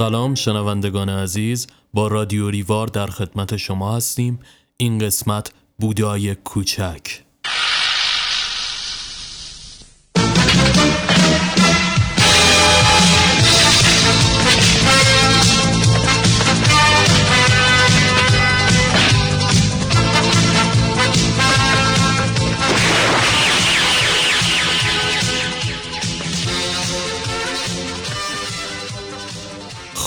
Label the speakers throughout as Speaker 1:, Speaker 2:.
Speaker 1: سلام شنوندگان عزیز با رادیو ریوار در خدمت شما هستیم. این قسمت بودای کوچک.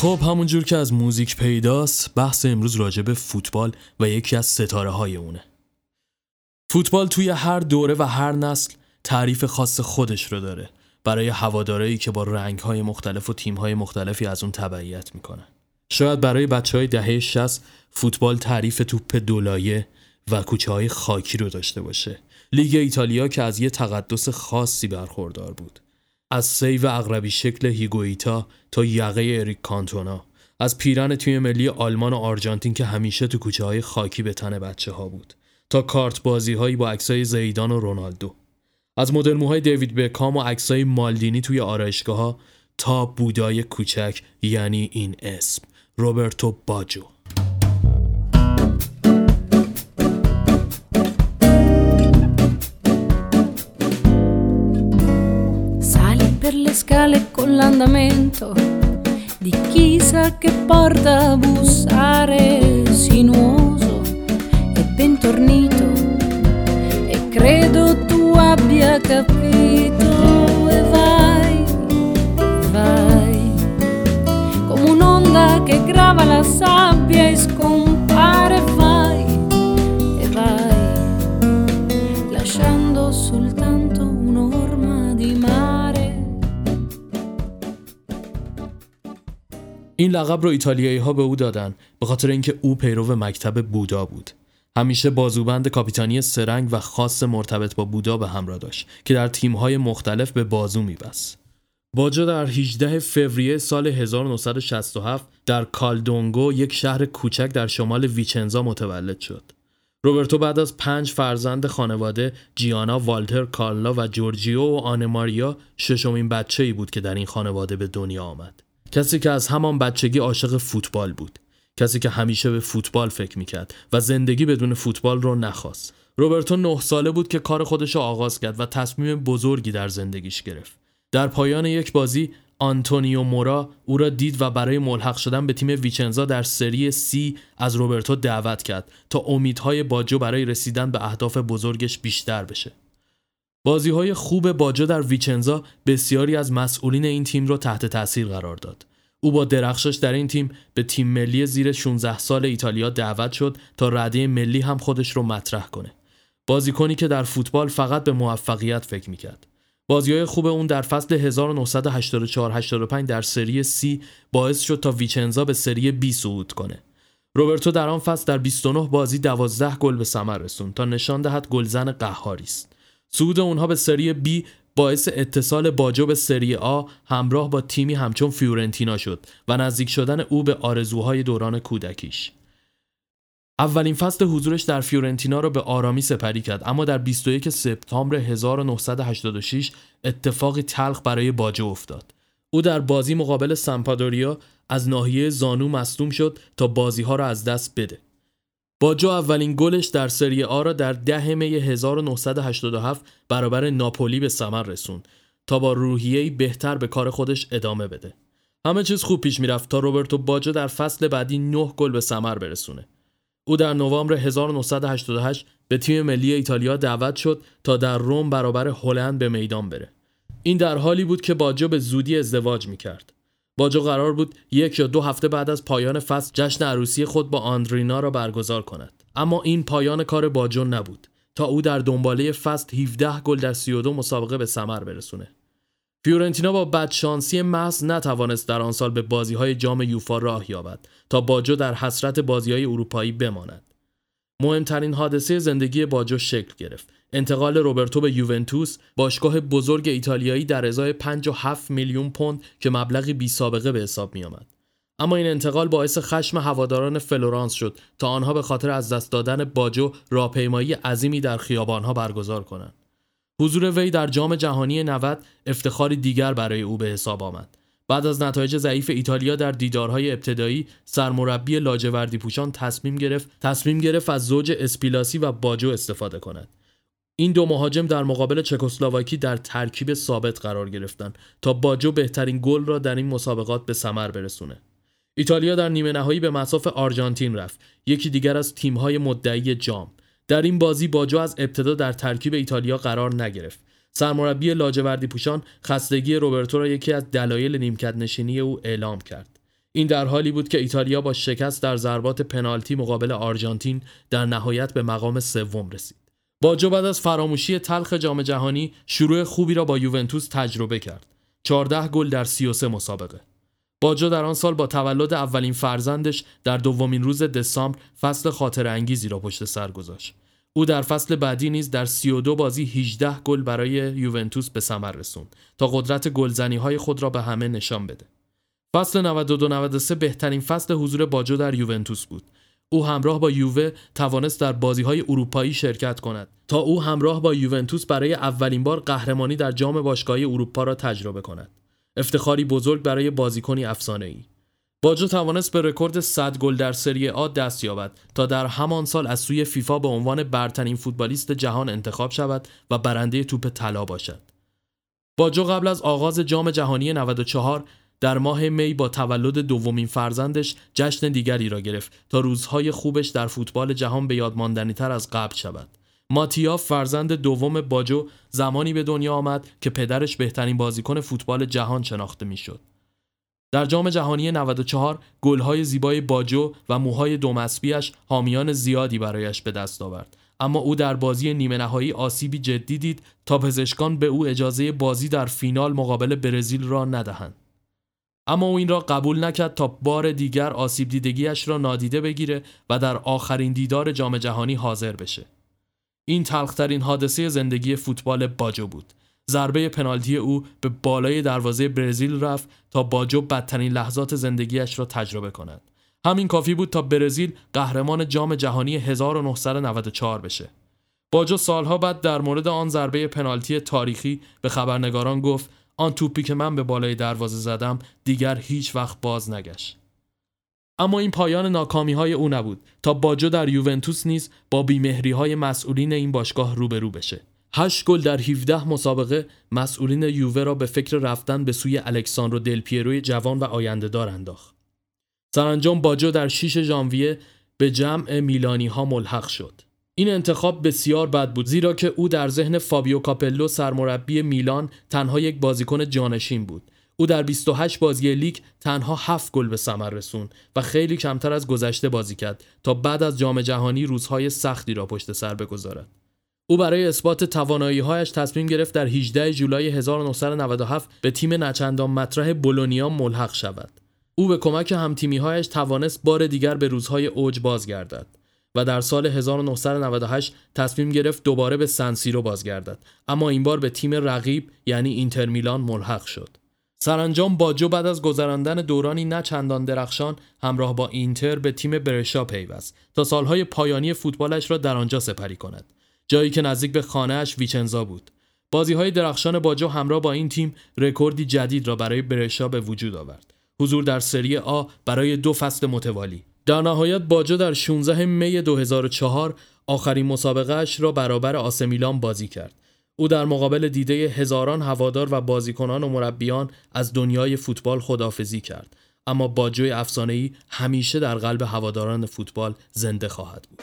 Speaker 1: خب همونجور که از موزیک پیداست بحث امروز راجع به فوتبال و یکی از ستاره های اونه. فوتبال توی هر دوره و هر نسل تعریف خاص خودش رو داره برای هوادارایی که با رنگ های مختلف و تیم های مختلفی از اون تبعیت می‌کنن. شاید برای بچه های دهه 60 فوتبال تعریف توپ دولایه و کوچه های خاکی رو داشته باشه. لیگ ایتالیا که از یه تقدس خاصی برخوردار بود. از سیو عقربی شکل هیگویتا تا یقه اریک کانتونا. از پیرهن تیم ملی آلمان و آرژانتین که همیشه تو کوچه های خاکی به تن بچه ها بود. تا کارت بازی هایی با عکسای زیدان و رونالدو. از مدل موهای دیوید بکام و عکسای مالدینی توی آرایشگاه ها تا بودای کوچک یعنی این اسم روبرتو باجو.
Speaker 2: Per le scale con l'andamento di chi sa che porta a bussare sinuoso e bentornito. E credo tu abbia capito e vai, vai. Come un'onda che grava la sabbia e scompare
Speaker 1: این لقب رو ایتالیایی ها به او دادن به خاطر اینکه او پیرو مکتب بودا بود همیشه بازوبند کاپیتانی سرنگ و خاص مرتبط با بودا به همراه داشت که در تیم‌های مختلف به بازو میبست. باجا در 18 فوریه سال 1967 در کالدونگو یک شهر کوچک در شمال ویچنزا متولد شد. روبرتو بعد از پنج فرزند خانواده جیانا، والتر، کارلا و جورجیو و آن ماریا ششمین بچه ای بود که در این خانواده به دنیا آمد. کسی که از همان بچگی عاشق فوتبال بود. کسی که همیشه به فوتبال فکر می‌کرد و زندگی بدون فوتبال رو نخواست. روبرتو نه ساله بود که کار خودش رو آغاز کرد و تصمیم بزرگی در زندگیش گرفت. در پایان یک بازی آنتونیو مورا او را دید و برای ملحق شدن به تیم ویچنزا در سری سی از روبرتو دعوت کرد تا امیدهای باجو برای رسیدن به اهداف بزرگش بیشتر بشه. بازی های خوب باجو در ویچنزا بسیاری از مسئولین این تیم را تحت تاثیر قرار داد. او با درخشش در این تیم به تیم ملی زیر 16 سال ایتالیا دعوت شد تا رده ملی هم خودش رو مطرح کنه. بازیکنی که در فوتبال فقط به موفقیت فکر می‌کرد. بازی های خوب اون در فصل 1984-85 در سری C باعث شد تا ویچنزا به سری B صعود کنه. روبرتو در آن فصل در 29 بازی 12 گل به ثمر رسوند تا نشان دهد گلزن قهاری است. صعود اونها به سری B باعث اتصال باجو به سری آ همراه با تیمی همچون فیورنتینا شد و نزدیک شدن او به آرزوهای دوران کودکیش. اولین فصل حضورش در فیورنتینا را به آرامی سپری کرد اما در 21 سپتامبر 1986 اتفاقی تلخ برای باجو افتاد. او در بازی مقابل سمپادوریا از ناحیه زانو مصدوم شد تا بازی ها را از دست بده. باجو اولین گلش در سری آ را در ده می 1987 برابر ناپولی به ثمر رسوند تا با روحیه‌ای بهتر به کار خودش ادامه بده. همه چیز خوب پیش می‌رفت تا روبرتو باجو در فصل بعدی 9 گل به ثمر برسونه. او در نوامبر 1988 به تیم ملی ایتالیا دعوت شد تا در روم برابر هلند به میدان بره. این در حالی بود که باجو به زودی ازدواج می‌کرد. باجو قرار بود یک یا دو هفته بعد از پایان فصل جشن عروسی خود با آندرینا را برگزار کند. اما این پایان کار باجو نبود تا او در دنباله فصل 17 گل در 32 مسابقه به ثمر برسونه. فیورنتینا با بدشانسی محض نتوانست در آن سال به بازی های جام یوفا راه یابد تا باجو در حسرت بازی های اروپایی بماند. مهمترین حادثه زندگی باجو شکل گرفت. انتقال روبرتو به یوونتوس باشگاه بزرگ ایتالیایی در ازای 5 میلیون پوند که مبلغی بی سابقه به حساب می آمد. اما این انتقال باعث خشم هواداران فلورانس شد تا آنها به خاطر از دست دادن باجو راهپیمایی عظیمی در خیابانها برگزار کنند. حضور وی در جام جهانی 90 افتخاری دیگر برای او به حساب آمد. بعد از نتایج ضعیف ایتالیا در دیدارهای ابتدایی سرمربی لاجوردی پوشان تصمیم گرفت تصمیم گرفت از زوج اسپیلاسی و باجو استفاده کند. این دو مهاجم در مقابل چکسلواکی در ترکیب ثابت قرار گرفتند تا باجو بهترین گل را در این مسابقات به ثمر برسونه. ایتالیا در نیمه نهایی به مساف آرژانتین رفت یکی دیگر از تیم‌های مدعی جام. در این بازی باجو از ابتدا در ترکیب ایتالیا قرار نگرفت. سرمربی لاجوردی پوشان خستگی روبرتو را یکی از دلایل نیمکت نشینی او اعلام کرد. این در حالی بود که ایتالیا با شکست در ضربات پنالتی مقابل آرژانتین در نهایت به مقام سوم رسید. باجو بعد از فراموشی تلخ جام جهانی شروع خوبی را با یوونتوس تجربه کرد. 14 گل در 33 مسابقه. باجو در آن سال با تولد اولین فرزندش در دومین روز دسامبر فصل خاطر انگیزی را پشت سر گذاشت. او در فصل بعدی نیز در 32 بازی 18 گل برای یوونتوس به ثمر رسوند تا قدرت گلزنی های خود را به همه نشان بده. فصل 92-93 بهترین فصل حضور باجو در یوونتوس بود. او همراه با یووه توانست در بازی های اروپایی شرکت کند تا او همراه با یوونتوس برای اولین بار قهرمانی در جام باشگاهی اروپا را تجربه کند. افتخاری بزرگ برای بازیکنی افسانه ای. باجو توانست به رکورد 100 گل در سری آ دست یابد تا در همان سال از سوی فیفا به عنوان برترین فوتبالیست جهان انتخاب شود و برنده توپ طلا باشد. باجو قبل از آغاز جام جهانی 94 در ماه می با تولد دومین فرزندش جشن دیگری را گرفت تا روزهای خوبش در فوتبال جهان به یاد تر از قبل شود. ماتیا فرزند دوم باجو زمانی به دنیا آمد که پدرش بهترین بازیکن فوتبال جهان شناخته می‌شد. در جام جهانی 94 گلهای زیبای باجو و موهای دومسبیش حامیان زیادی برایش به دست آورد. اما او در بازی نیمه نهایی آسیبی جدی دید تا پزشکان به او اجازه بازی در فینال مقابل برزیل را ندهند. اما او این را قبول نکرد تا بار دیگر آسیب دیدگیش را نادیده بگیره و در آخرین دیدار جام جهانی حاضر بشه. این تلخترین حادثه زندگی فوتبال باجو بود. ضربه پنالتی او به بالای دروازه برزیل رفت تا باجو بدترین لحظات زندگیش را تجربه کند. همین کافی بود تا برزیل قهرمان جام جهانی 1994 بشه. باجو سالها بعد در مورد آن ضربه پنالتی تاریخی به خبرنگاران گفت آن توپی که من به بالای دروازه زدم دیگر هیچ وقت باز نگشت. اما این پایان ناکامی های او نبود تا باجو در یوونتوس نیز با بیمهری های مسئولین این باشگاه روبرو بشه. هشت گل در 17 مسابقه مسئولین یووه را به فکر رفتن به سوی الکساندرو دل پیروی جوان و آینده دار انداخت. سرانجام باجو در 6 ژانویه به جمع میلانی ها ملحق شد. این انتخاب بسیار بد بود زیرا که او در ذهن فابیو کاپلو سرمربی میلان تنها یک بازیکن جانشین بود او در 28 بازی لیگ تنها 7 گل به ثمر رسوند و خیلی کمتر از گذشته بازی کرد تا بعد از جام جهانی روزهای سختی را پشت سر بگذارد. او برای اثبات توانایی‌هایش تصمیم گرفت در 18 جولای 1997 به تیم نچندان مطرح بولونیا ملحق شود. او به کمک همتیمی‌هایش توانست بار دیگر به روزهای اوج بازگردد و در سال 1998 تصمیم گرفت دوباره به سنسیرو بازگردد اما این بار به تیم رقیب یعنی اینتر میلان ملحق شد. سرانجام باجو بعد از گذراندن دورانی نه چندان درخشان همراه با اینتر به تیم برشا پیوست تا سالهای پایانی فوتبالش را در آنجا سپری کند جایی که نزدیک به خانهاش ویچنزا بود. بازی های درخشان باجو همراه با این تیم رکوردی جدید را برای برشا به وجود آورد. حضور در سری آ برای دو فصل متوالی. در نهایت باجو در 16 می 2004 آخرین مسابقه را برابر آسمیلان بازی کرد. او در مقابل دیده هزاران هوادار و بازیکنان و مربیان از دنیای فوتبال خدافزی کرد. اما باجوی افسانه‌ای همیشه در قلب هواداران فوتبال زنده خواهد بود.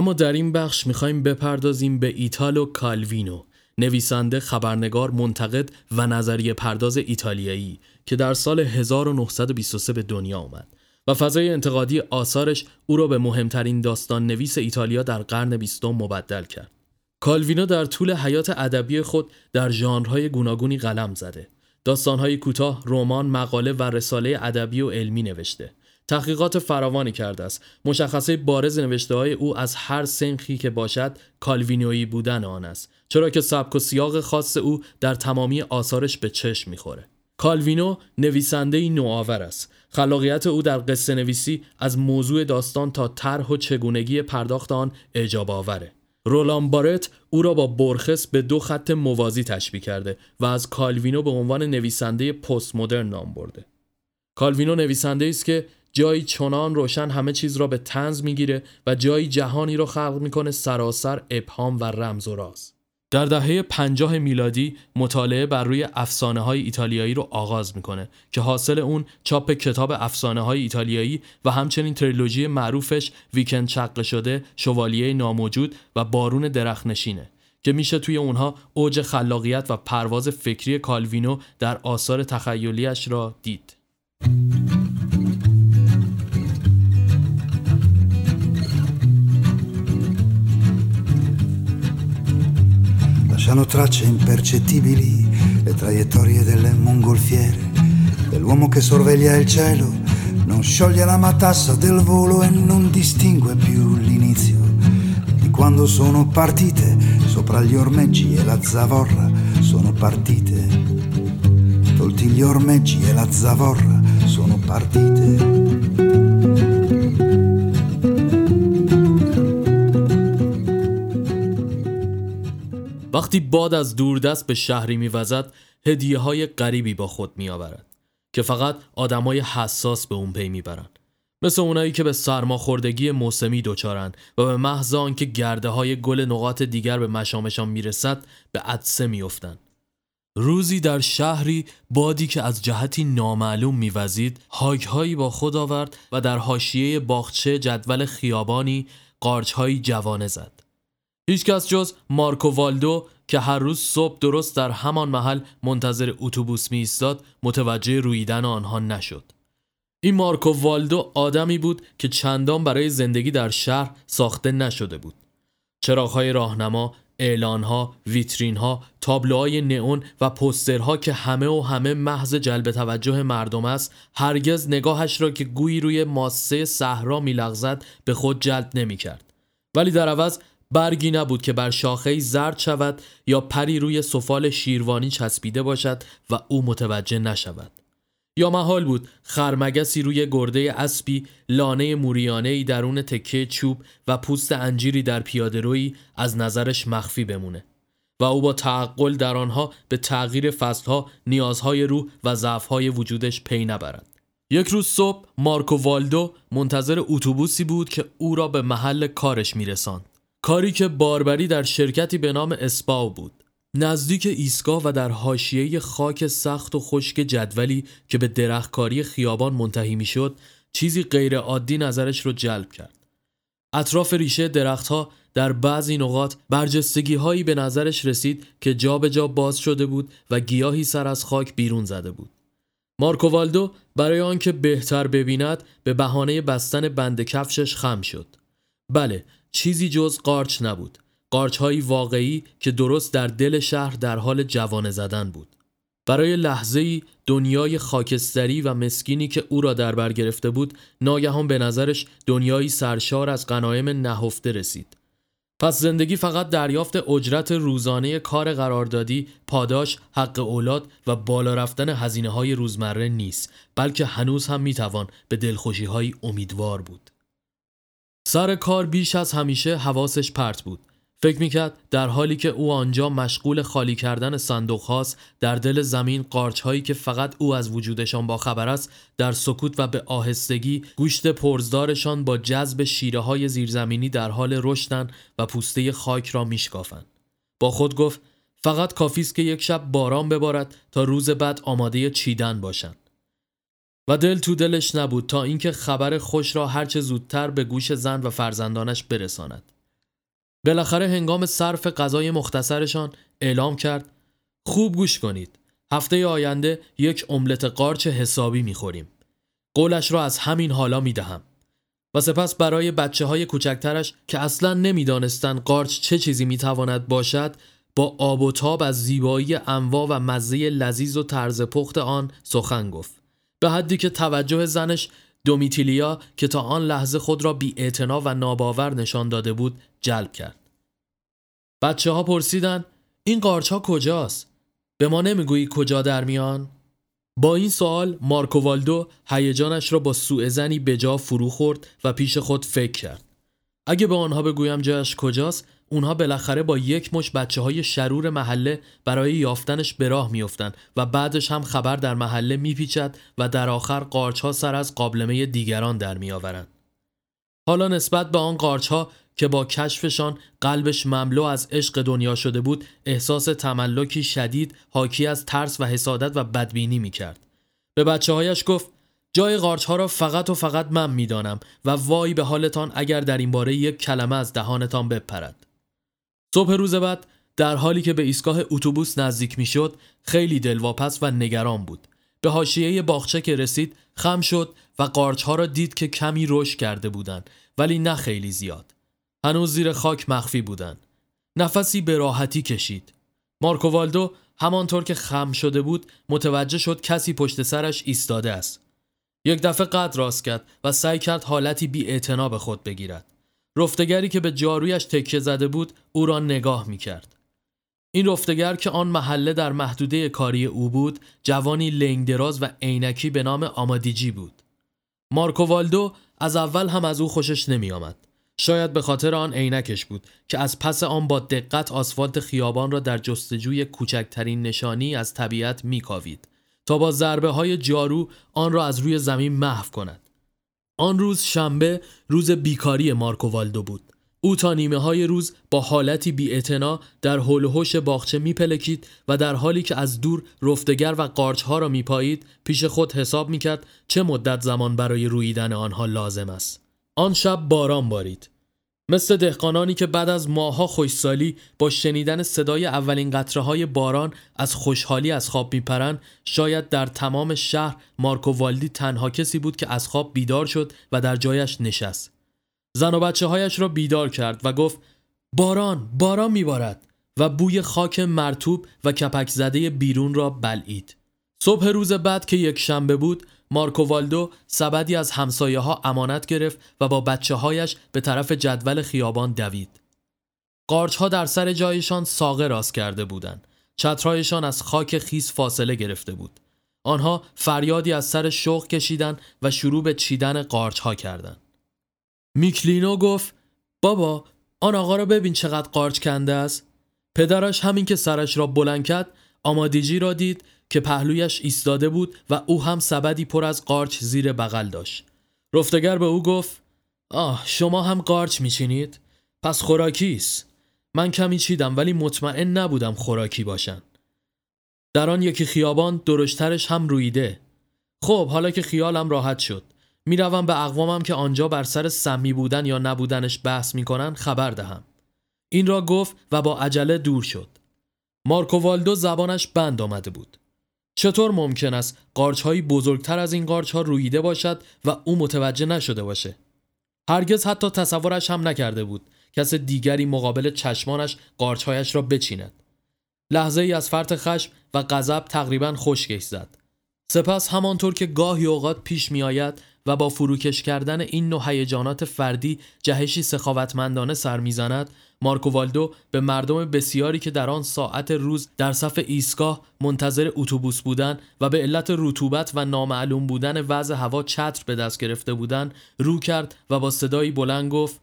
Speaker 1: اما در این بخش می‌خوایم بپردازیم به ایتالو کالوینو نویسنده خبرنگار منتقد و نظریه پرداز ایتالیایی که در سال 1923 به دنیا آمد و فضای انتقادی آثارش او را به مهمترین داستان نویس ایتالیا در قرن بیستم مبدل کرد. کالوینو در طول حیات ادبی خود در ژانرهای گوناگونی قلم زده. داستانهای کوتاه، رمان، مقاله و رساله ادبی و علمی نوشته. تحقیقات فراوانی کرده است. مشخصه بارز نوشته های او از هر سنخی که باشد کالوینویی بودن آن است. چرا که سبک و سیاق خاص او در تمامی آثارش به چشم می‌خوره. کالوینو نویسنده نوآور است. خلاقیت او در قصه نویسی از موضوع داستان تا طرح و چگونگی پرداخت آن اعجاب آوره. رولان بارت او را با برخس به دو خط موازی تشبیه کرده و از کالوینو به عنوان نویسنده پست مدرن نام برده. کالوینو نویسنده است که جایی چنان روشن همه چیز را به تنز می‌گیره و جایی جهانی را خلق می‌کنه سراسر ابهام و رمز و راز. در دهه پنجاه میلادی مطالعه بر روی افسانه های ایتالیایی رو آغاز می‌کنه که حاصل اون چاپ کتاب افسانه های ایتالیایی و همچنین تریلوژی معروفش ویکند چقه شده شوالیه ناموجود و بارون درخنشینه که میشه توی اونها اوج خلاقیت و پرواز فکری کالوینو در آثار تخیلیش را دید.
Speaker 3: Lasciano tracce impercettibili le traiettorie delle mongolfiere, dell'uomo che sorveglia il cielo, non scioglie la matassa del volo e non distingue più l'inizio di quando sono partite sopra gli ormeggi e la zavorra sono partite. Tolti gli ormeggi e la zavorra sono partite.
Speaker 1: وقتی باد از دوردست به شهری میوزد هدیه های غریبی با خود میآورد که فقط آدمای حساس به اون پی می‌برن مثل اونایی که به سرماخوردگی موسمی دچارن و به محض آنکه گرده های گل نقاط دیگر به مشامشان می‌رسد به عدسه میافتند. روزی در شهری بادی که از جهتی نامعلوم میوزید هایی با خود آورد و در حاشیه باغچه جدول خیابانی قارچهایی جوانه زد. هیچکس جز مارکو والدو که هر روز صبح درست در همان محل منتظر اتوبوس می ایستاد متوجه رویدن آنها نشد. این مارکو والدو آدمی بود که چندان برای زندگی در شهر ساخته نشده بود. چراغهای راهنما، اعلانها، ویترینها، تابلوهای نئون و پسترها که همه و همه محض جلب توجه مردم است، هرگز نگاهش را که گویی روی ماسه صحرا میلغزد به خود جلب نمی کرد. ولی در عوض برگی نبود که بر شاخه زرد شود یا پری روی سفال شیروانی چسبیده باشد و او متوجه نشود. یا محال بود خرمگسی روی گرده اسبی لانه موریانه ای درون تکه چوب و پوست انجیری در پیاده از نظرش مخفی بمونه و او با تعقل در آنها به تغییر فصلها نیازهای روح و ضعفهای وجودش پی نبرد. یک روز صبح مارکو والدو منتظر اتوبوسی بود که او را به محل کارش میرساند. کاری که باربری در شرکتی به نام اسپاو بود. نزدیک ایستگاه و در حاشیه خاک سخت و خشک جدولی که به درختکاری خیابان منتهی می‌شد چیزی غیر عادی نظرش رو جلب کرد. اطراف ریشه درختها در بعضی نقاط برجستگی هایی به نظرش رسید که جابجا جا باز شده بود و گیاهی سر از خاک بیرون زده بود. مارکووالدو برای آنکه بهتر ببیند به بهانه بستن بند کفشش خم شد. بله چیزی جز قارچ نبود. قارچهایی واقعی که درست در دل شهر در حال جوانه زدن بود. برای لحظه ای دنیای خاکستری و مسکینی که او را در بر گرفته بود ناگهان به نظرش دنیایی سرشار از غنایم نهفته رسید. پس زندگی فقط دریافت اجرت روزانه کار قراردادی، پاداش، حق اولاد و بالا رفتن هزینه های روزمره نیست بلکه هنوز هم می‌توان به دلخوشی های امیدوار بود. سر کار بیش از همیشه حواسش پرت بود. فکر می‌کرد در حالی که او آنجا مشغول خالی کردن صندوق هاست در دل زمین قارچ هایی که فقط او از وجودشان با خبر است در سکوت و به آهستگی گوشت پرزدارشان با جذب شیره های زیرزمینی در حال رشدن و پوسته خاک را میشکافند. با خود گفت فقط کافی است که یک شب باران ببارد تا روز بعد آماده چیدن باشند. و دل تو دلش نبود تا اینکه خبر خوش را هرچه زودتر به گوش زن و فرزندانش برساند. بالاخره هنگام صرف غذای مختصرشان اعلام کرد خوب گوش کنید. هفته آینده یک املت قارچ حسابی می‌خوریم. قولش را از همین حالا می دهم. و سپس برای بچه های کوچکترش که اصلا نمی‌دانستند قارچ چه چیزی می‌تواند باشد با آب و تاب از زیبایی انواع و مزه لذیذ و طرز پخت آن سخن گفت به حدی که توجه زنش دومیتیلیا که تا آن لحظه خود را بی و ناباور نشان داده بود جلب کرد بچه ها پرسیدن این قارچ ها کجاست؟ به ما نمی‌گویی کجا در میان؟ با این سوال مارکووالدو هیجانش را با سوء زنی به جا فرو خورد و پیش خود فکر کرد. اگه به آنها بگویم جایش کجاست اونها بالاخره با یک مش بچه های شرور محله برای یافتنش به راه میافتند و بعدش هم خبر در محله میپیچد و در آخر قارچ ها سر از قابلمه دیگران در میآورند. حالا نسبت به آن قارچ ها که با کشفشان قلبش مملو از عشق دنیا شده بود احساس تملکی شدید حاکی از ترس و حسادت و بدبینی می کرد. به بچه هایش گفت جای قارچ ها را فقط و فقط من می‌دانم و وای به حالتان اگر در این باره یک کلمه از دهانتان بپرد. صبح روز بعد در حالی که به ایستگاه اتوبوس نزدیک می‌شد خیلی دلواپس و نگران بود. به حاشیه باغچه که رسید خم شد و قارچ ها را دید که کمی رشد کرده بودند ولی نه خیلی زیاد. هنوز زیر خاک مخفی بودند. نفسی به راحتی کشید. مارکووالدو همانطور که خم شده بود متوجه شد کسی پشت سرش ایستاده است. یک دفعه قد راست کرد و سعی کرد حالتی بی به خود بگیرد. رفتگری که به جارویش تکیه زده بود او را نگاه می کرد. این رفتگر که آن محله در محدوده کاری او بود جوانی لنگدراز و عینکی به نام آمادیجی بود. مارکووالدو از اول هم از او خوشش نمی آمد. شاید به خاطر آن عینکش بود که از پس آن با دقت آسفالت خیابان را در جستجوی کوچکترین نشانی از طبیعت میکاوید تا با ضربه های جارو آن را از روی زمین محو کند. آن روز شنبه روز بیکاری مارکووالدو بود. او تا نیمه های روز با حالتی بی در حول هوش باغچه میپلکید و در حالی که از دور رفتگر و قارچ ها را میپایید پیش خود حساب می‌کرد چه مدت زمان برای رویدن آنها لازم است. آن شب باران بارید. مثل دهقانانی که بعد از ماها خوشسالی با شنیدن صدای اولین قطره های باران از خوشحالی از خواب میپرند شاید در تمام شهر مارکو والدی تنها کسی بود که از خواب بیدار شد و در جایش نشست. زن و بچه هایش را بیدار کرد و گفت باران باران میبارد. و بوی خاک مرتوب و کپک زده بیرون را بلعید. صبح روز بعد که یک شنبه بود مارکووالدو سبدی از همسایه ها امانت گرفت و با بچه هایش به طرف جدول خیابان دوید. قارچ ها در سر جایشان ساقه راست کرده بودند. چترهایشان از خاک خیس فاصله گرفته بود. آنها فریادی از سر شوق کشیدند و شروع به چیدن قارچ ها کردند. میکلینو گفت بابا آن آقا را ببین چقدر قارچ کنده است. پدرش همین که سرش را بلند کرد آمادیجی را دید که پهلویش ایستاده بود و او هم سبدی پر از قارچ زیر بغل داشت. رفتگر به او گفت آه شما هم قارچ میچینید؟ پس خوراکیست. من کمی چیدم ولی مطمئن نبودم خوراکی باشن. در آن یکی خیابان درشترش هم رویده. خب حالا که خیالم راحت شد. می‌روم به اقوامم که آنجا بر سر سمی بودن یا نبودنش بحث می‌کنن خبر دهم. این را گفت و با عجله دور شد. مارکووالدو زبانش بند آمده بود. چطور ممکن است قارچ هایی بزرگتر از این قارچ ها رویده باشد و او متوجه نشده باشه؟ هرگز حتی تصورش هم نکرده بود کس دیگری مقابل چشمانش قارچهایش را بچیند. لحظه ای از فرط خشم و غضب تقریبا خشکش زد. سپس همانطور که گاهی اوقات پیش می آید و با فروکش کردن این نوع هیجانات فردی جهشی سخاوتمندانه سر می‌زند مارکووالدو به مردم بسیاری که در آن ساعت روز در صف ایستگاه منتظر اتوبوس بودند و به علت رطوبت و نامعلوم بودن وضع هوا چتر به دست گرفته بودند رو کرد و با صدایی بلند گفت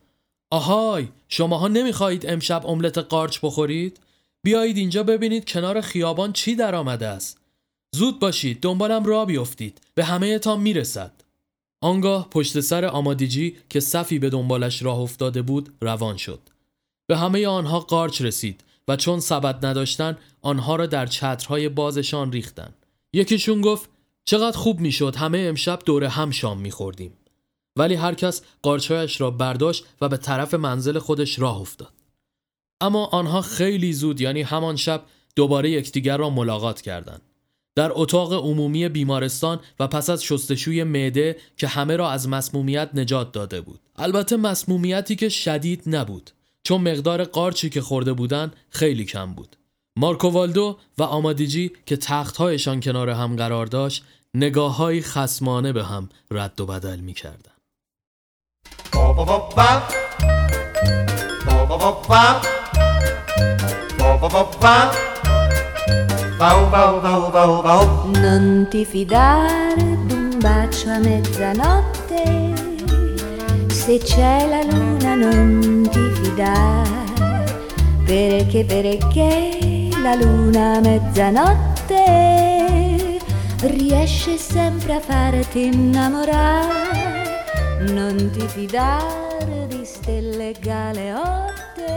Speaker 1: آهای شماها نمی‌خواهید امشب املت قارچ بخورید؟ بیایید اینجا ببینید کنار خیابان چی در آمده است. زود باشید دنبالم را بیفتید به همه تا می‌رسد. آنگاه پشت سر آمادیجی که صفی به دنبالش راه افتاده بود روان شد. به همه آنها قارچ رسید و چون سبد نداشتن آنها را در چترهای بازشان ریختن یکیشون گفت چقدر خوب می‌شد همه امشب دور هم شام میخوردیم. ولی هر کس قارچهایش را برداشت و به طرف منزل خودش راه افتاد. اما آنها خیلی زود یعنی همان شب دوباره یکدیگر را ملاقات کردند.
Speaker 4: در اتاق عمومی بیمارستان و پس از شستشوی معده که همه را از مسمومیت نجات داده بود. البته مسمومیتی که شدید نبود. چون مقدار قارچی که خورده بودن خیلی کم بود. مارکووالدو و آمادیجی که تختهایشان کنار هم قرار داشت نگاه های خسمانه به هم رد و بدل می کردن.
Speaker 2: Non ti fidare d'un bacio a mezzanotte, se c'è la luna non ti fidare, perché perché la luna a mezzanotte riesce sempre a farti innamorare, non ti fidare di stelle galeotte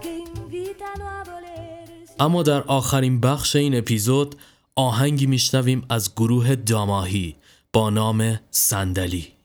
Speaker 2: che invitano a volersi.
Speaker 4: اما در آخرین بخش این اپیزود آهنگی میشنویم از گروه داماهی با نام صندلی